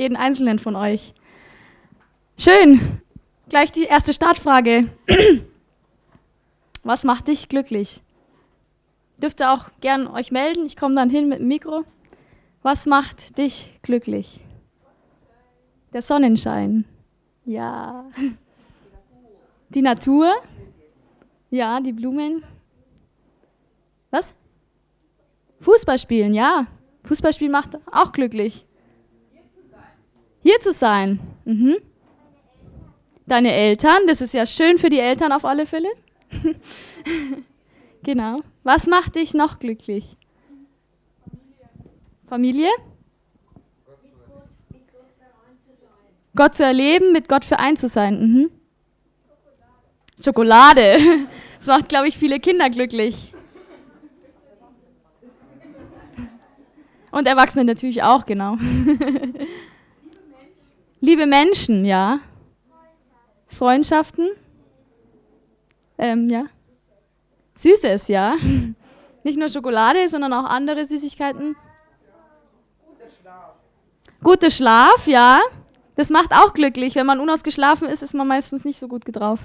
jeden einzelnen von euch. Schön. Gleich die erste Startfrage. Was macht dich glücklich? Dürft ihr auch gern euch melden. Ich komme dann hin mit dem Mikro. Was macht dich glücklich? Der Sonnenschein. Ja. Die Natur. Ja, die Blumen. Was? Fußball spielen, ja. Fußballspielen macht auch glücklich. Hier zu sein. Mhm. Deine Eltern, das ist ja schön für die Eltern auf alle Fälle. genau. Was macht dich noch glücklich? Familie? Gott zu erleben, mit Gott vereint zu sein. Mhm. Schokolade. Das macht, glaube ich, viele Kinder glücklich. Und Erwachsene natürlich auch, genau. Liebe Menschen, ja. Freundschaften. Ähm, ja. Süßes, ja. Nicht nur Schokolade, sondern auch andere Süßigkeiten. Guter Schlaf. Guter Schlaf, ja. Das macht auch glücklich. Wenn man unausgeschlafen ist, ist man meistens nicht so gut drauf.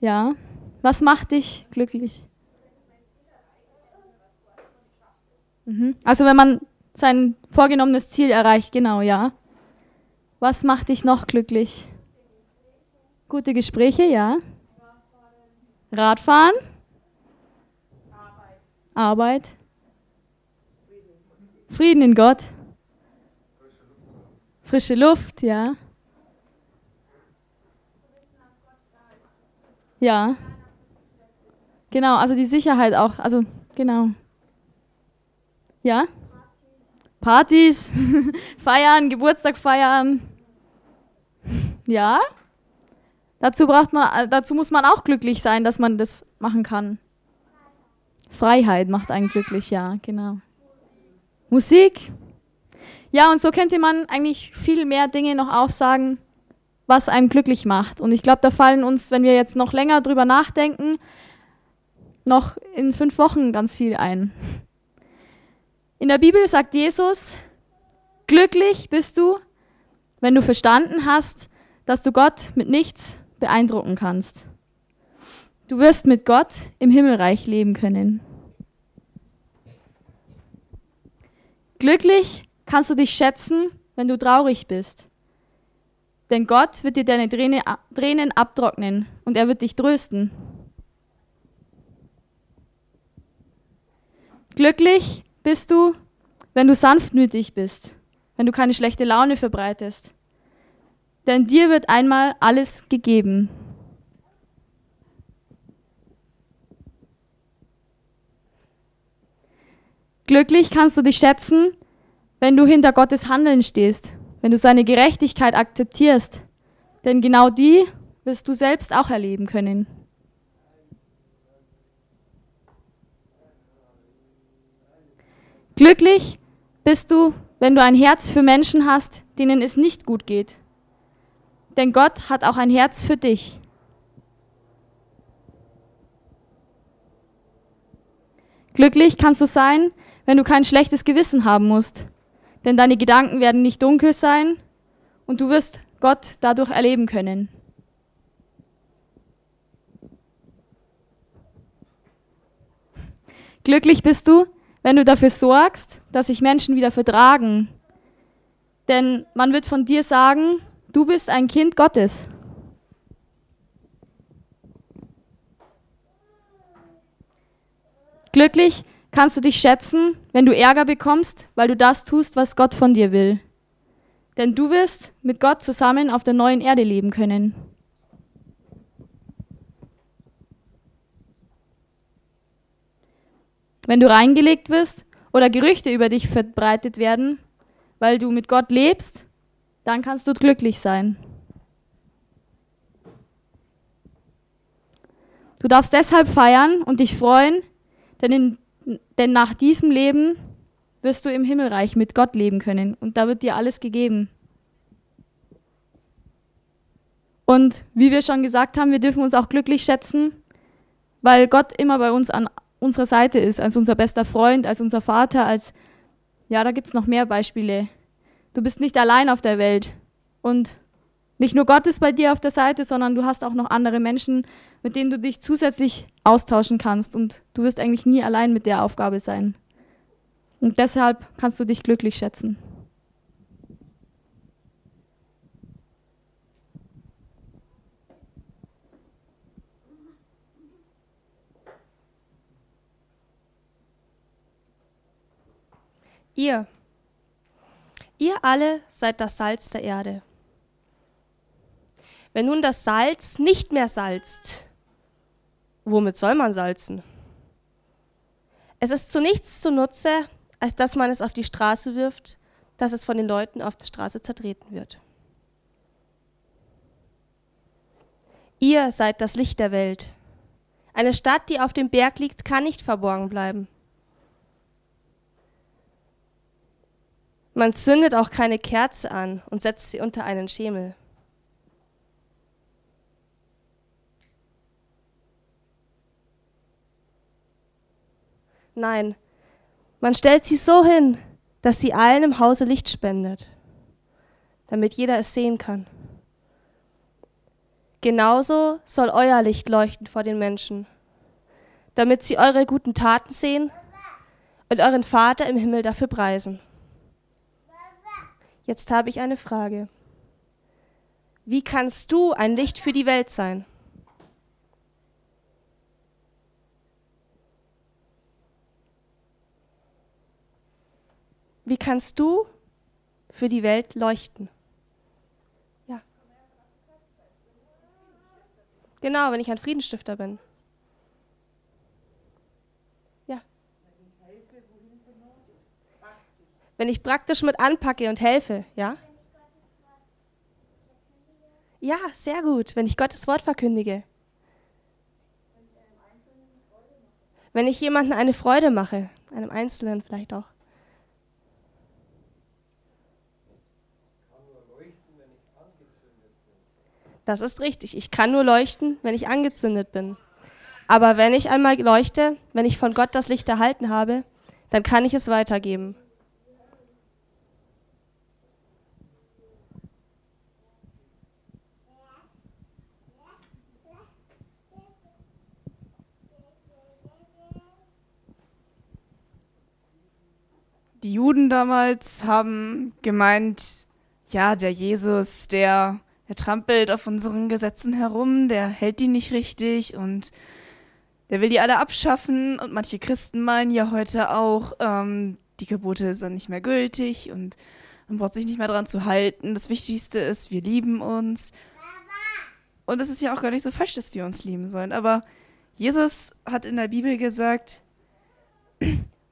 Ja. Was macht dich glücklich? Mhm. Also wenn man sein vorgenommenes Ziel erreicht, genau, ja. Was macht dich noch glücklich? Gute Gespräche, ja. Radfahren. Arbeit. Frieden in Gott. Frische Luft, ja. Ja. Genau, also die Sicherheit auch. Also, genau. Ja? Partys, feiern, Geburtstag feiern. Ja? Dazu, braucht man, äh, dazu muss man auch glücklich sein, dass man das machen kann. Freiheit macht einen glücklich, ja, genau. Musik. Ja, und so könnte man eigentlich viel mehr Dinge noch aufsagen, was einem glücklich macht. Und ich glaube, da fallen uns, wenn wir jetzt noch länger drüber nachdenken, noch in fünf Wochen ganz viel ein. In der Bibel sagt Jesus, glücklich bist du, wenn du verstanden hast, dass du Gott mit nichts beeindrucken kannst. Du wirst mit Gott im Himmelreich leben können. Glücklich kannst du dich schätzen, wenn du traurig bist. Denn Gott wird dir deine Tränen abtrocknen und er wird dich trösten. Glücklich bist du, wenn du sanftmütig bist, wenn du keine schlechte Laune verbreitest. Denn dir wird einmal alles gegeben. Glücklich kannst du dich schätzen, wenn du hinter Gottes Handeln stehst, wenn du seine Gerechtigkeit akzeptierst. Denn genau die wirst du selbst auch erleben können. Glücklich bist du, wenn du ein Herz für Menschen hast, denen es nicht gut geht. Denn Gott hat auch ein Herz für dich. Glücklich kannst du sein, wenn du kein schlechtes Gewissen haben musst. Denn deine Gedanken werden nicht dunkel sein und du wirst Gott dadurch erleben können. Glücklich bist du, wenn du dafür sorgst, dass sich Menschen wieder vertragen. Denn man wird von dir sagen, du bist ein Kind Gottes. Glücklich kannst du dich schätzen, wenn du Ärger bekommst, weil du das tust, was Gott von dir will. Denn du wirst mit Gott zusammen auf der neuen Erde leben können. Wenn du reingelegt wirst oder Gerüchte über dich verbreitet werden, weil du mit Gott lebst, dann kannst du glücklich sein. Du darfst deshalb feiern und dich freuen, denn, in, denn nach diesem Leben wirst du im Himmelreich mit Gott leben können und da wird dir alles gegeben. Und wie wir schon gesagt haben, wir dürfen uns auch glücklich schätzen, weil Gott immer bei uns an unserer Seite ist, als unser bester Freund, als unser Vater, als, ja, da gibt es noch mehr Beispiele. Du bist nicht allein auf der Welt. Und nicht nur Gott ist bei dir auf der Seite, sondern du hast auch noch andere Menschen, mit denen du dich zusätzlich austauschen kannst. Und du wirst eigentlich nie allein mit der Aufgabe sein. Und deshalb kannst du dich glücklich schätzen. Ihr, ihr alle seid das Salz der Erde. Wenn nun das Salz nicht mehr salzt, womit soll man salzen? Es ist zu nichts zunutze, als dass man es auf die Straße wirft, dass es von den Leuten auf der Straße zertreten wird. Ihr seid das Licht der Welt. Eine Stadt, die auf dem Berg liegt, kann nicht verborgen bleiben. Man zündet auch keine Kerze an und setzt sie unter einen Schemel. Nein, man stellt sie so hin, dass sie allen im Hause Licht spendet, damit jeder es sehen kann. Genauso soll euer Licht leuchten vor den Menschen, damit sie eure guten Taten sehen und euren Vater im Himmel dafür preisen. Jetzt habe ich eine Frage. Wie kannst du ein Licht für die Welt sein? Wie kannst du für die Welt leuchten? Ja. Genau, wenn ich ein Friedensstifter bin. Wenn ich praktisch mit anpacke und helfe, ja? Ja, sehr gut, wenn ich Gottes Wort verkündige. Wenn ich jemandem eine Freude mache, einem Einzelnen vielleicht auch. Das ist richtig. Ich kann nur leuchten, wenn ich angezündet bin. Aber wenn ich einmal leuchte, wenn ich von Gott das Licht erhalten habe, dann kann ich es weitergeben. Die Juden damals haben gemeint, ja, der Jesus, der, der trampelt auf unseren Gesetzen herum, der hält die nicht richtig und der will die alle abschaffen. Und manche Christen meinen ja heute auch, ähm, die Gebote sind nicht mehr gültig und man braucht sich nicht mehr dran zu halten. Das Wichtigste ist, wir lieben uns. Und es ist ja auch gar nicht so falsch, dass wir uns lieben sollen. Aber Jesus hat in der Bibel gesagt,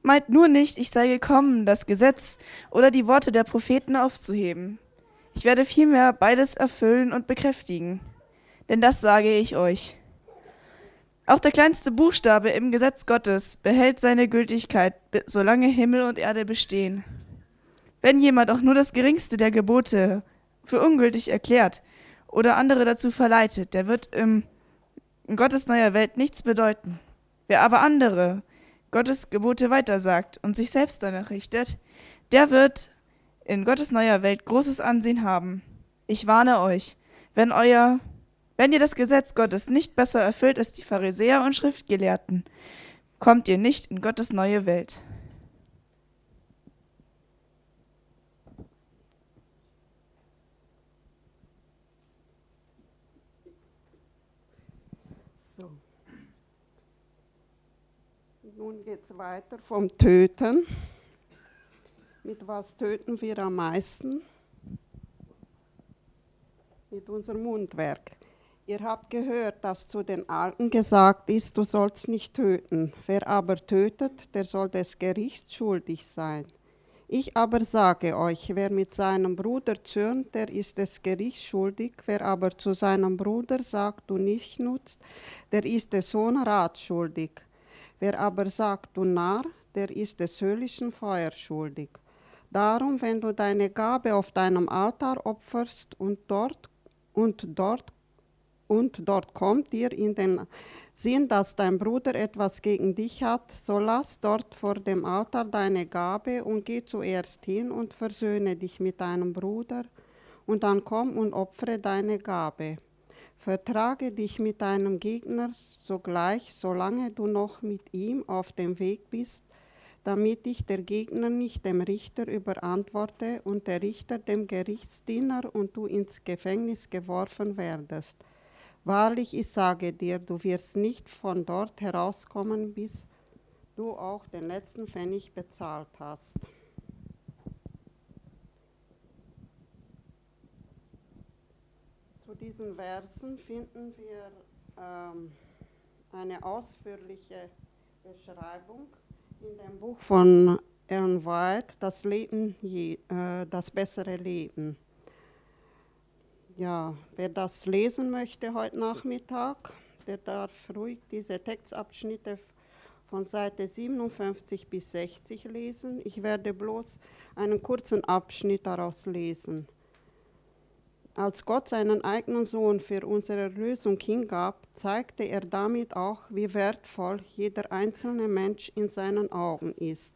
Meint nur nicht, ich sei gekommen, das Gesetz oder die Worte der Propheten aufzuheben. Ich werde vielmehr beides erfüllen und bekräftigen. Denn das sage ich euch. Auch der kleinste Buchstabe im Gesetz Gottes behält seine Gültigkeit, solange Himmel und Erde bestehen. Wenn jemand auch nur das geringste der Gebote für ungültig erklärt oder andere dazu verleitet, der wird im, in Gottes neuer Welt nichts bedeuten. Wer aber andere Gottes Gebote weitersagt und sich selbst danach richtet, der wird in Gottes neuer Welt großes Ansehen haben. Ich warne euch, wenn euer wenn ihr das Gesetz Gottes nicht besser erfüllt als die Pharisäer und Schriftgelehrten, kommt ihr nicht in Gottes neue Welt. Nun geht es weiter vom Töten. Mit was töten wir am meisten? Mit unserem Mundwerk. Ihr habt gehört, dass zu den Alten gesagt ist, du sollst nicht töten. Wer aber tötet, der soll des Gerichts schuldig sein. Ich aber sage euch, wer mit seinem Bruder zürnt, der ist des Gerichts schuldig. Wer aber zu seinem Bruder sagt, du nicht nutzt, der ist des Hohen Rat schuldig. Wer aber sagt, du Narr, der ist des höllischen Feuers schuldig. Darum, wenn du deine Gabe auf deinem Altar opferst und dort und dort und dort kommt dir in den Sinn, dass dein Bruder etwas gegen dich hat, so lass dort vor dem Altar deine Gabe und geh zuerst hin und versöhne dich mit deinem Bruder, und dann komm und opfere deine Gabe. Vertrage dich mit deinem Gegner sogleich, solange du noch mit ihm auf dem Weg bist, damit dich der Gegner nicht dem Richter überantworte und der Richter dem Gerichtsdiener und du ins Gefängnis geworfen werdest. Wahrlich, ich sage dir, du wirst nicht von dort herauskommen, bis du auch den letzten Pfennig bezahlt hast. Diesen Versen finden wir ähm, eine ausführliche Beschreibung in dem Buch von Ellen White, Das Leben, je, äh, das bessere Leben. Ja, wer das lesen möchte heute Nachmittag, der darf ruhig diese Textabschnitte von Seite 57 bis 60 lesen. Ich werde bloß einen kurzen Abschnitt daraus lesen. Als Gott seinen eigenen Sohn für unsere Lösung hingab, zeigte er damit auch, wie wertvoll jeder einzelne Mensch in seinen Augen ist.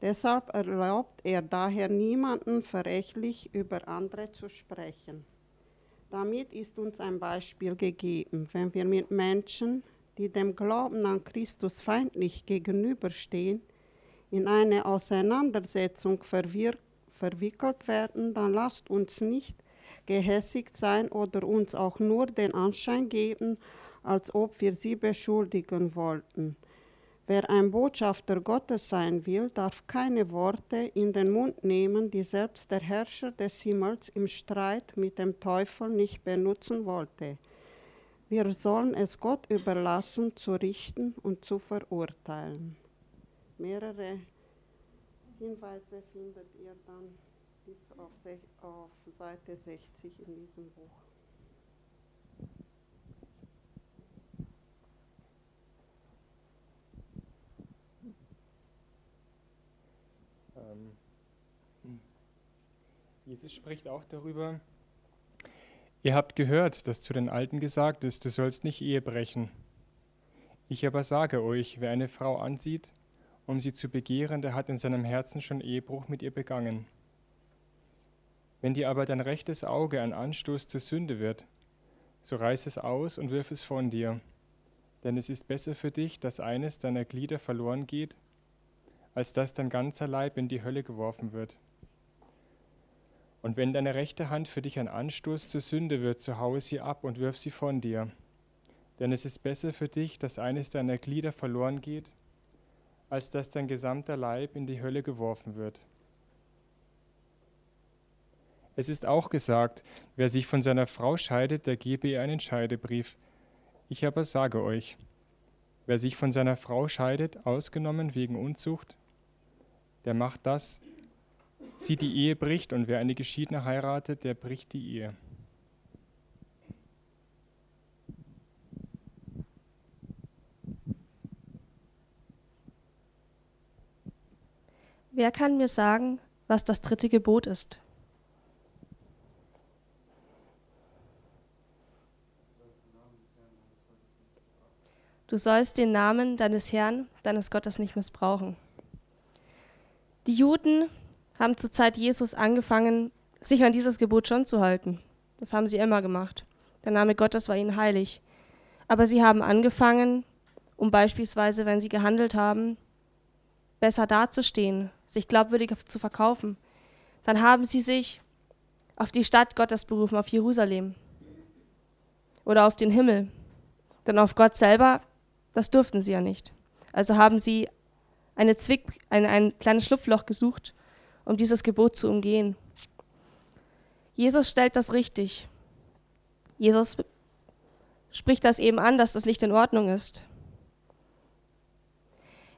Deshalb erlaubt er daher niemanden verächtlich über andere zu sprechen. Damit ist uns ein Beispiel gegeben, wenn wir mit Menschen, die dem Glauben an Christus feindlich gegenüberstehen, in eine Auseinandersetzung verwickelt werden, dann lasst uns nicht gehässigt sein oder uns auch nur den Anschein geben, als ob wir sie beschuldigen wollten. Wer ein Botschafter Gottes sein will, darf keine Worte in den Mund nehmen, die selbst der Herrscher des Himmels im Streit mit dem Teufel nicht benutzen wollte. Wir sollen es Gott überlassen, zu richten und zu verurteilen. Mehrere Hinweise findet ihr dann bis auf, auf Seite 60 in diesem Buch. Ähm, Jesus spricht auch darüber, ihr habt gehört, dass zu den Alten gesagt ist, du sollst nicht Ehe brechen. Ich aber sage euch, wer eine Frau ansieht, um sie zu begehren, der hat in seinem Herzen schon Ehebruch mit ihr begangen. Wenn dir aber dein rechtes Auge ein Anstoß zur Sünde wird, so reiß es aus und wirf es von dir. Denn es ist besser für dich, dass eines deiner Glieder verloren geht, als dass dein ganzer Leib in die Hölle geworfen wird. Und wenn deine rechte Hand für dich ein Anstoß zur Sünde wird, so haue sie ab und wirf sie von dir. Denn es ist besser für dich, dass eines deiner Glieder verloren geht, als dass dein gesamter Leib in die Hölle geworfen wird. Es ist auch gesagt, wer sich von seiner Frau scheidet, der gebe ihr einen Scheidebrief. Ich aber sage euch, wer sich von seiner Frau scheidet, ausgenommen wegen Unzucht, der macht das, sie die Ehe bricht, und wer eine Geschiedene heiratet, der bricht die Ehe. Wer kann mir sagen, was das dritte Gebot ist? Du sollst den Namen deines Herrn, deines Gottes nicht missbrauchen. Die Juden haben zur Zeit Jesus angefangen, sich an dieses Gebot schon zu halten. Das haben sie immer gemacht. Der Name Gottes war ihnen heilig. Aber sie haben angefangen, um beispielsweise, wenn sie gehandelt haben, besser dazustehen, sich glaubwürdiger zu verkaufen. Dann haben sie sich auf die Stadt Gottes berufen, auf Jerusalem oder auf den Himmel. Denn auf Gott selber, das durften sie ja nicht. Also haben sie eine Zwick, ein, ein kleines Schlupfloch gesucht, um dieses Gebot zu umgehen. Jesus stellt das richtig. Jesus spricht das eben an, dass das nicht in Ordnung ist.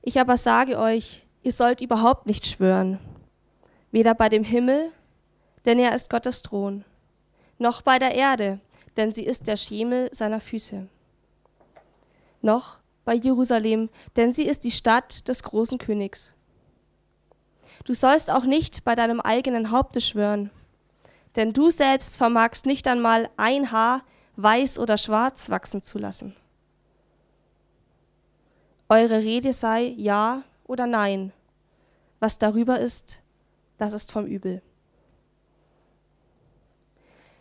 Ich aber sage euch, ihr sollt überhaupt nicht schwören, weder bei dem Himmel, denn er ist Gottes Thron, noch bei der Erde, denn sie ist der Schemel seiner Füße, noch bei Jerusalem, denn sie ist die Stadt des großen Königs. Du sollst auch nicht bei deinem eigenen Haupte schwören, denn du selbst vermagst nicht einmal ein Haar weiß oder schwarz wachsen zu lassen. Eure Rede sei Ja oder Nein. Was darüber ist, das ist vom Übel.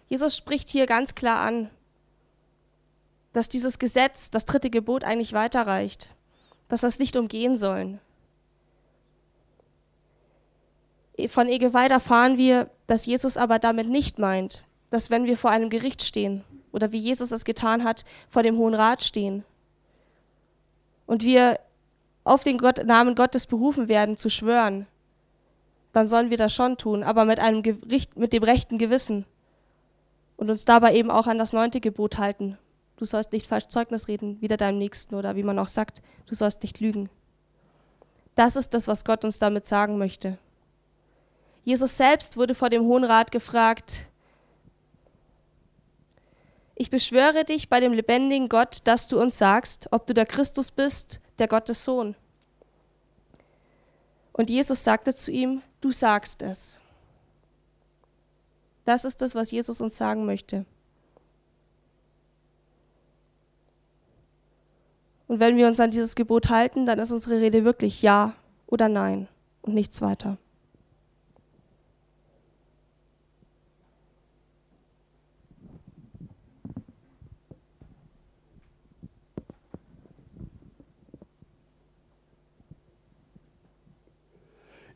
Jesus spricht hier ganz klar an, dass dieses Gesetz, das dritte Gebot, eigentlich weiterreicht, dass das nicht umgehen sollen. Von Egewald erfahren wir, dass Jesus aber damit nicht meint, dass wenn wir vor einem Gericht stehen oder wie Jesus es getan hat, vor dem Hohen Rat stehen und wir auf den Gott, Namen Gottes berufen werden zu schwören, dann sollen wir das schon tun, aber mit einem Gericht, mit dem rechten Gewissen und uns dabei eben auch an das neunte Gebot halten. Du sollst nicht falsch Zeugnis reden, wieder deinem Nächsten oder wie man auch sagt, du sollst nicht lügen. Das ist das, was Gott uns damit sagen möchte. Jesus selbst wurde vor dem Hohen Rat gefragt, ich beschwöre dich bei dem lebendigen Gott, dass du uns sagst, ob du der Christus bist, der Gottes Sohn. Und Jesus sagte zu ihm, du sagst es. Das ist das, was Jesus uns sagen möchte. Und wenn wir uns an dieses Gebot halten, dann ist unsere Rede wirklich Ja oder Nein und nichts weiter.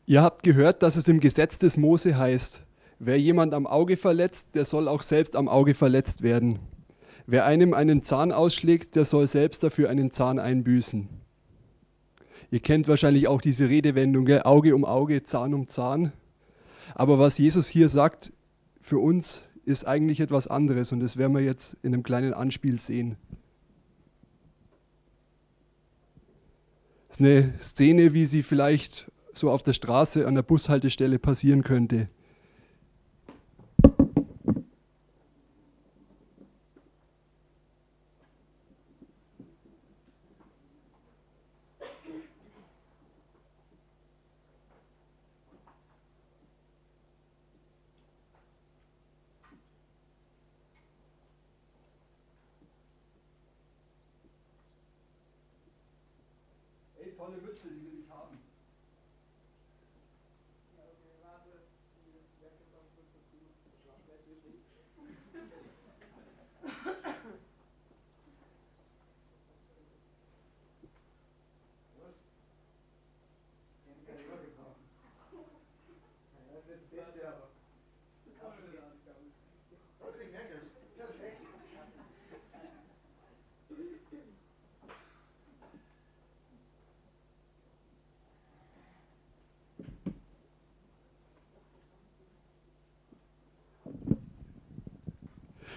Ihr habt gehört, dass es im Gesetz des Mose heißt, wer jemand am Auge verletzt, der soll auch selbst am Auge verletzt werden. Wer einem einen Zahn ausschlägt, der soll selbst dafür einen Zahn einbüßen. Ihr kennt wahrscheinlich auch diese Redewendung, gell? Auge um Auge, Zahn um Zahn. Aber was Jesus hier sagt für uns, ist eigentlich etwas anderes und das werden wir jetzt in einem kleinen Anspiel sehen. Das ist eine Szene, wie sie vielleicht so auf der Straße an der Bushaltestelle passieren könnte. König haben.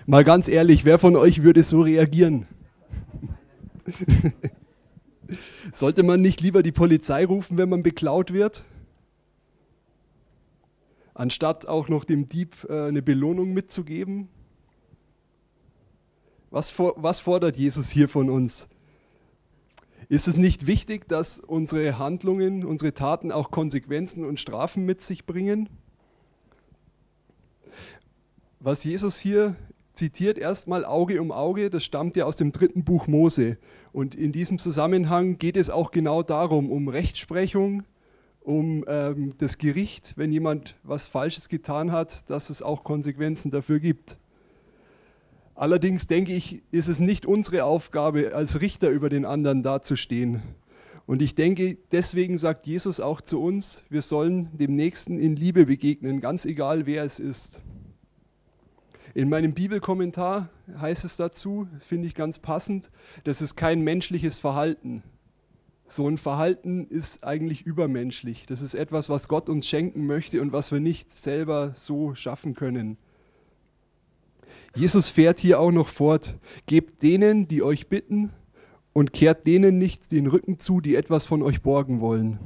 Mal ganz ehrlich, wer von euch würde so reagieren? Sollte man nicht lieber die Polizei rufen, wenn man beklaut wird? Anstatt auch noch dem Dieb äh, eine Belohnung mitzugeben? Was, was fordert Jesus hier von uns? Ist es nicht wichtig, dass unsere Handlungen, unsere Taten auch Konsequenzen und Strafen mit sich bringen? Was Jesus hier zitiert erstmal Auge um Auge, das stammt ja aus dem dritten Buch Mose. Und in diesem Zusammenhang geht es auch genau darum, um Rechtsprechung, um ähm, das Gericht, wenn jemand was Falsches getan hat, dass es auch Konsequenzen dafür gibt. Allerdings denke ich, ist es nicht unsere Aufgabe, als Richter über den anderen dazustehen. Und ich denke, deswegen sagt Jesus auch zu uns, wir sollen dem Nächsten in Liebe begegnen, ganz egal wer es ist. In meinem Bibelkommentar heißt es dazu, finde ich ganz passend, das ist kein menschliches Verhalten. So ein Verhalten ist eigentlich übermenschlich. Das ist etwas, was Gott uns schenken möchte und was wir nicht selber so schaffen können. Jesus fährt hier auch noch fort, gebt denen, die euch bitten, und kehrt denen nicht den Rücken zu, die etwas von euch borgen wollen.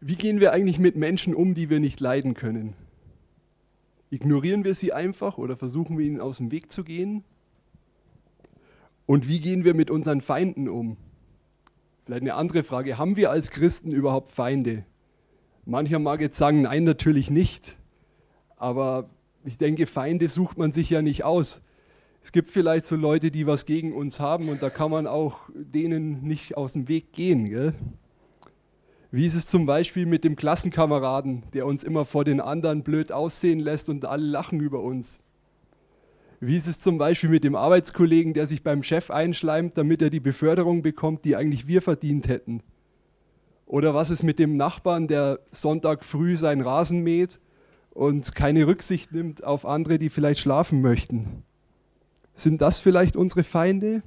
Wie gehen wir eigentlich mit Menschen um, die wir nicht leiden können? Ignorieren wir sie einfach oder versuchen wir ihnen aus dem Weg zu gehen? Und wie gehen wir mit unseren Feinden um? Vielleicht eine andere Frage. Haben wir als Christen überhaupt Feinde? Mancher mag jetzt sagen, nein, natürlich nicht. Aber ich denke, Feinde sucht man sich ja nicht aus. Es gibt vielleicht so Leute, die was gegen uns haben und da kann man auch denen nicht aus dem Weg gehen. Gell? Wie ist es zum Beispiel mit dem Klassenkameraden, der uns immer vor den anderen blöd aussehen lässt und alle lachen über uns? Wie ist es zum Beispiel mit dem Arbeitskollegen, der sich beim Chef einschleimt, damit er die Beförderung bekommt, die eigentlich wir verdient hätten? Oder was ist mit dem Nachbarn, der Sonntag früh seinen Rasen mäht und keine Rücksicht nimmt auf andere, die vielleicht schlafen möchten? Sind das vielleicht unsere Feinde?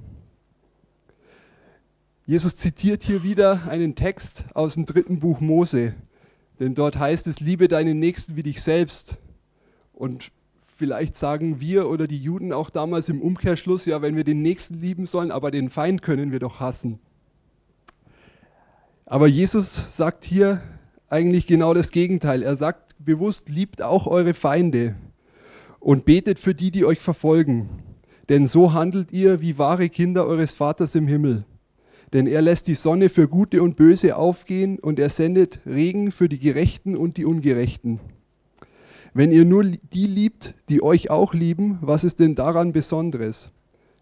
Jesus zitiert hier wieder einen Text aus dem dritten Buch Mose, denn dort heißt es, liebe deinen Nächsten wie dich selbst. Und vielleicht sagen wir oder die Juden auch damals im Umkehrschluss, ja, wenn wir den Nächsten lieben sollen, aber den Feind können wir doch hassen. Aber Jesus sagt hier eigentlich genau das Gegenteil. Er sagt bewusst, liebt auch eure Feinde und betet für die, die euch verfolgen. Denn so handelt ihr wie wahre Kinder eures Vaters im Himmel. Denn er lässt die Sonne für Gute und Böse aufgehen und er sendet Regen für die Gerechten und die Ungerechten. Wenn ihr nur die liebt, die euch auch lieben, was ist denn daran Besonderes?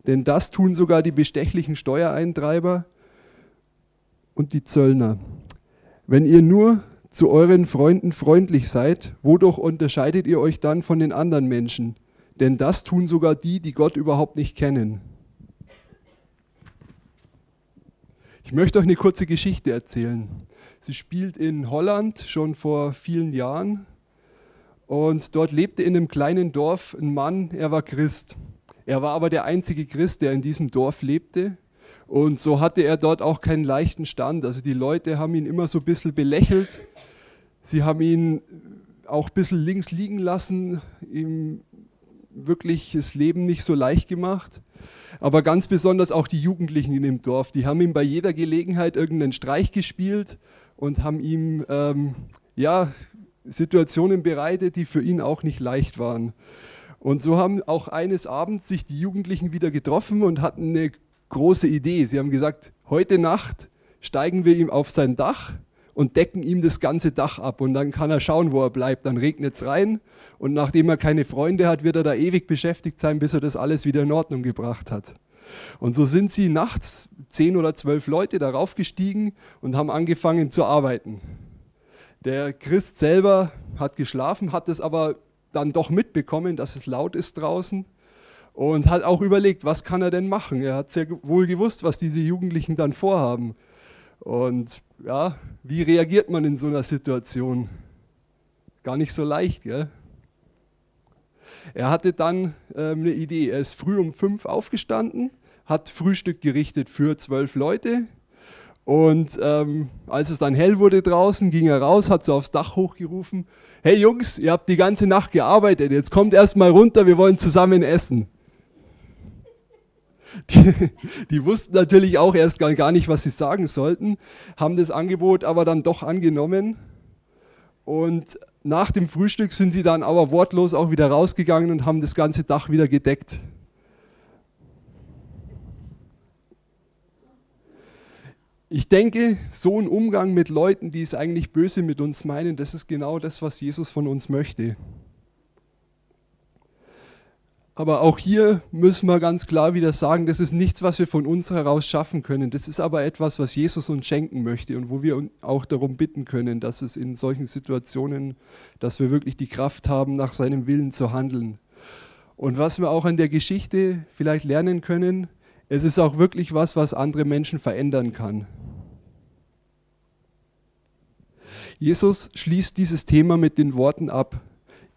Denn das tun sogar die bestechlichen Steuereintreiber und die Zöllner. Wenn ihr nur zu euren Freunden freundlich seid, wodurch unterscheidet ihr euch dann von den anderen Menschen? Denn das tun sogar die, die Gott überhaupt nicht kennen. Ich möchte euch eine kurze Geschichte erzählen. Sie spielt in Holland schon vor vielen Jahren und dort lebte in einem kleinen Dorf ein Mann, er war Christ. Er war aber der einzige Christ, der in diesem Dorf lebte und so hatte er dort auch keinen leichten Stand. Also die Leute haben ihn immer so ein bisschen belächelt. Sie haben ihn auch ein bisschen links liegen lassen, ihm wirklich das Leben nicht so leicht gemacht. Aber ganz besonders auch die Jugendlichen in dem Dorf, die haben ihm bei jeder Gelegenheit irgendeinen Streich gespielt und haben ihm ähm, ja, Situationen bereitet, die für ihn auch nicht leicht waren. Und so haben auch eines Abends sich die Jugendlichen wieder getroffen und hatten eine große Idee. Sie haben gesagt, heute Nacht steigen wir ihm auf sein Dach und decken ihm das ganze Dach ab und dann kann er schauen, wo er bleibt. Dann regnet es rein und nachdem er keine Freunde hat, wird er da ewig beschäftigt sein, bis er das alles wieder in Ordnung gebracht hat. Und so sind sie nachts zehn oder zwölf Leute darauf gestiegen und haben angefangen zu arbeiten. Der Christ selber hat geschlafen, hat es aber dann doch mitbekommen, dass es laut ist draußen und hat auch überlegt, was kann er denn machen. Er hat sehr wohl gewusst, was diese Jugendlichen dann vorhaben. Und ja, wie reagiert man in so einer Situation? Gar nicht so leicht, gell? Er hatte dann äh, eine Idee. Er ist früh um fünf aufgestanden, hat Frühstück gerichtet für zwölf Leute. Und ähm, als es dann hell wurde draußen, ging er raus, hat so aufs Dach hochgerufen: Hey Jungs, ihr habt die ganze Nacht gearbeitet, jetzt kommt erst mal runter, wir wollen zusammen essen. Die, die, wussten natürlich auch erst gar, gar nicht, was sie sagen sollten, haben das Angebot aber dann doch angenommen. Und nach dem Frühstück sind sie dann aber wortlos auch wieder rausgegangen und haben das ganze Dach wieder gedeckt. Ich denke, so ein Umgang mit Leuten, die es eigentlich böse mit uns meinen, das ist genau das, was Jesus von uns möchte. Aber auch hier müssen wir ganz klar wieder sagen, das ist nichts, was wir von uns heraus schaffen können. Das ist aber etwas, was Jesus uns schenken möchte und wo wir auch darum bitten können, dass es in solchen Situationen, dass wir wirklich die Kraft haben, nach seinem Willen zu handeln. Und was wir auch an der Geschichte vielleicht lernen können, es ist auch wirklich was, was andere Menschen verändern kann. Jesus schließt dieses Thema mit den Worten ab.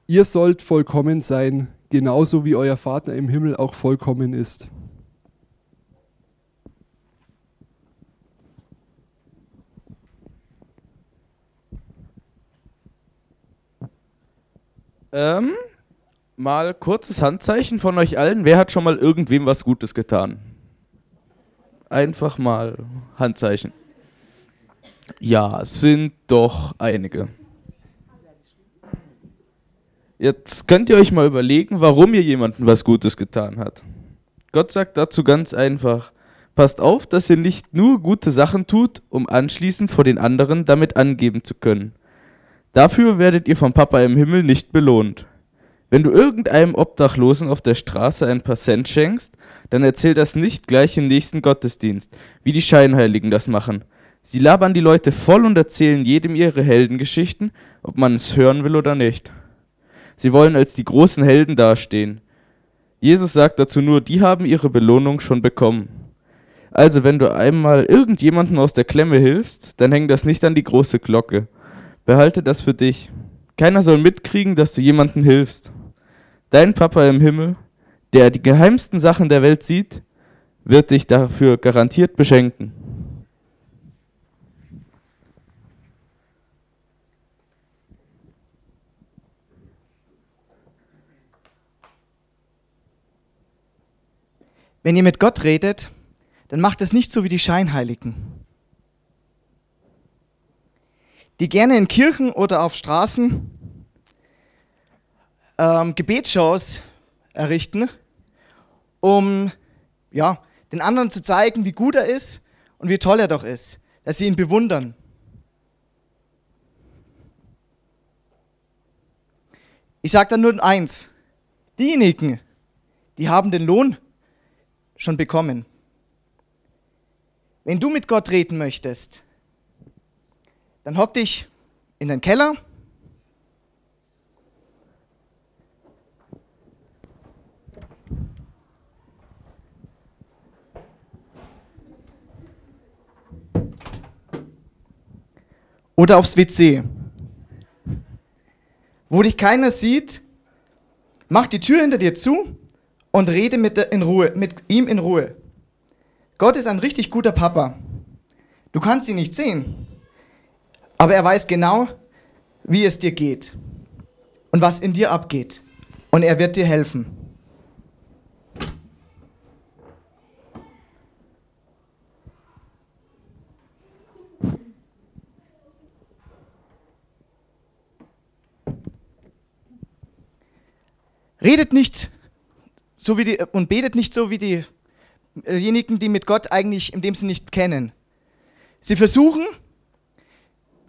Ihr sollt vollkommen sein, genauso wie euer Vater im Himmel auch vollkommen ist. Ähm, mal kurzes Handzeichen von euch allen. Wer hat schon mal irgendwem was Gutes getan? Einfach mal Handzeichen. Ja, sind doch einige. Jetzt könnt ihr euch mal überlegen, warum ihr jemandem was Gutes getan hat. Gott sagt dazu ganz einfach, passt auf, dass ihr nicht nur gute Sachen tut, um anschließend vor den anderen damit angeben zu können. Dafür werdet ihr vom Papa im Himmel nicht belohnt. Wenn du irgendeinem Obdachlosen auf der Straße ein paar Cent schenkst, dann erzähl das nicht gleich im nächsten Gottesdienst, wie die Scheinheiligen das machen. Sie labern die Leute voll und erzählen jedem ihre Heldengeschichten, ob man es hören will oder nicht. Sie wollen als die großen Helden dastehen. Jesus sagt dazu nur, die haben ihre Belohnung schon bekommen. Also, wenn du einmal irgendjemandem aus der Klemme hilfst, dann häng das nicht an die große Glocke. Behalte das für dich. Keiner soll mitkriegen, dass du jemandem hilfst. Dein Papa im Himmel, der die geheimsten Sachen der Welt sieht, wird dich dafür garantiert beschenken. Wenn ihr mit Gott redet, dann macht es nicht so wie die Scheinheiligen, die gerne in Kirchen oder auf Straßen ähm, Gebetsshows errichten, um ja, den anderen zu zeigen, wie gut er ist und wie toll er doch ist, dass sie ihn bewundern. Ich sage dann nur eins, diejenigen, die haben den Lohn schon bekommen. Wenn du mit Gott reden möchtest, dann hock dich in den Keller. Oder aufs WC. Wo dich keiner sieht, mach die Tür hinter dir zu und rede mit, in Ruhe, mit ihm in Ruhe. Gott ist ein richtig guter Papa. Du kannst ihn nicht sehen, aber er weiß genau, wie es dir geht und was in dir abgeht. Und er wird dir helfen. Redet nicht so wie die, und betet nicht so wie diejenigen, die mit Gott eigentlich in dem Sinne nicht kennen. Sie versuchen,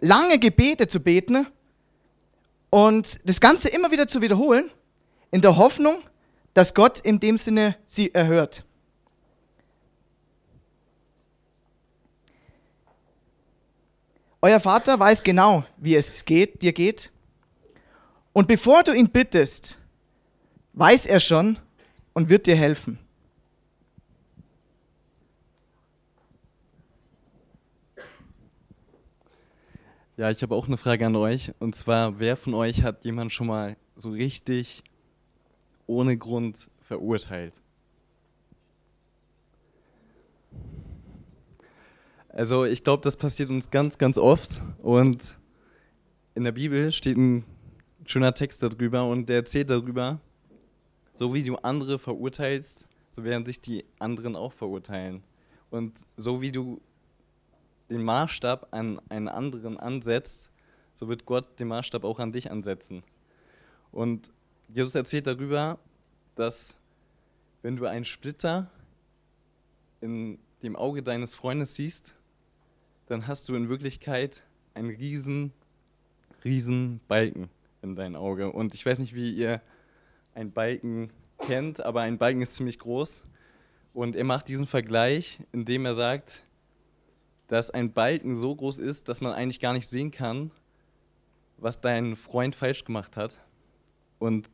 lange Gebete zu beten und das Ganze immer wieder zu wiederholen, in der Hoffnung, dass Gott in dem Sinne sie erhört. Euer Vater weiß genau, wie es geht, dir geht. Und bevor du ihn bittest, weiß er schon, und wird dir helfen. Ja, ich habe auch eine Frage an euch. Und zwar, wer von euch hat jemand schon mal so richtig ohne Grund verurteilt? Also ich glaube, das passiert uns ganz, ganz oft. Und in der Bibel steht ein schöner Text darüber und der erzählt darüber, so wie du andere verurteilst, so werden sich die anderen auch verurteilen. Und so wie du den Maßstab an einen anderen ansetzt, so wird Gott den Maßstab auch an dich ansetzen. Und Jesus erzählt darüber, dass wenn du einen Splitter in dem Auge deines Freundes siehst, dann hast du in Wirklichkeit einen riesen, riesen Balken in dein Auge. Und ich weiß nicht, wie ihr ein Balken kennt, aber ein Balken ist ziemlich groß. Und er macht diesen Vergleich, indem er sagt, dass ein Balken so groß ist, dass man eigentlich gar nicht sehen kann, was dein Freund falsch gemacht hat. Und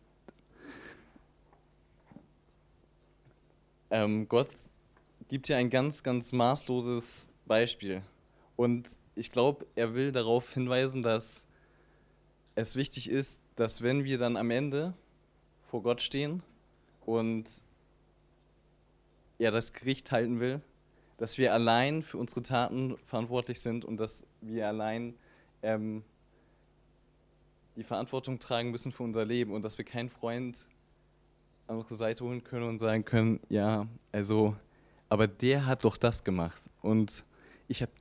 ähm, Gott gibt hier ein ganz, ganz maßloses Beispiel. Und ich glaube, er will darauf hinweisen, dass es wichtig ist, dass wenn wir dann am Ende vor Gott stehen und er das Gericht halten will, dass wir allein für unsere Taten verantwortlich sind und dass wir allein ähm, die Verantwortung tragen müssen für unser Leben und dass wir keinen Freund an unsere Seite holen können und sagen können, ja, also, aber der hat doch das gemacht und ich habe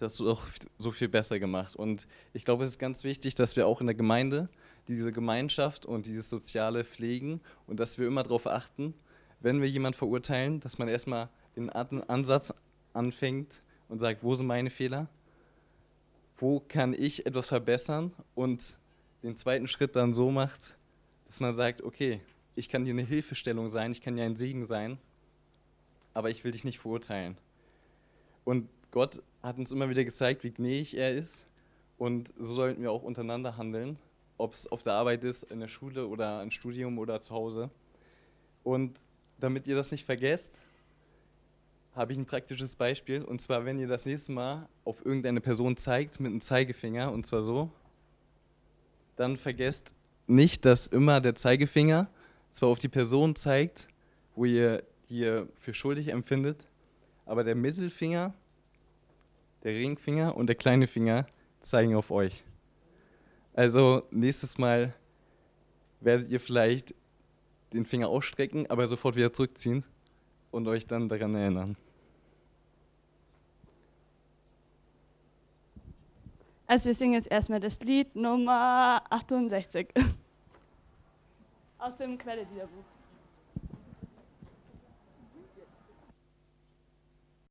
das doch so viel besser gemacht. Und ich glaube, es ist ganz wichtig, dass wir auch in der Gemeinde diese Gemeinschaft und dieses Soziale pflegen und dass wir immer darauf achten, wenn wir jemanden verurteilen, dass man erstmal den Ansatz anfängt und sagt, wo sind meine Fehler? wo kann ich etwas verbessern und den zweiten Schritt dann so macht, dass man sagt, okay, ich kann dir eine Hilfestellung sein, ich kann dir ein Segen sein, aber ich will dich nicht verurteilen. Und Gott hat uns immer wieder gezeigt, wie gnädig er ist und so sollten wir auch untereinander handeln, ob es auf der Arbeit ist, in der Schule oder ein Studium oder zu Hause. Und damit ihr das nicht vergesst, habe ich ein praktisches Beispiel. Und zwar, wenn ihr das nächste Mal auf irgendeine Person zeigt mit einem Zeigefinger, und zwar so, dann vergesst nicht, dass immer der Zeigefinger zwar auf die Person zeigt, wo ihr die ihr für schuldig empfindet, aber der Mittelfinger, der Ringfinger und der kleine Finger zeigen auf euch. Also nächstes Mal werdet ihr vielleicht den Finger ausstrecken, aber sofort wieder zurückziehen und euch dann daran erinnern. Also wir singen jetzt erstmal das Lied Nummer 68 aus dem Quelle-Liederbuch.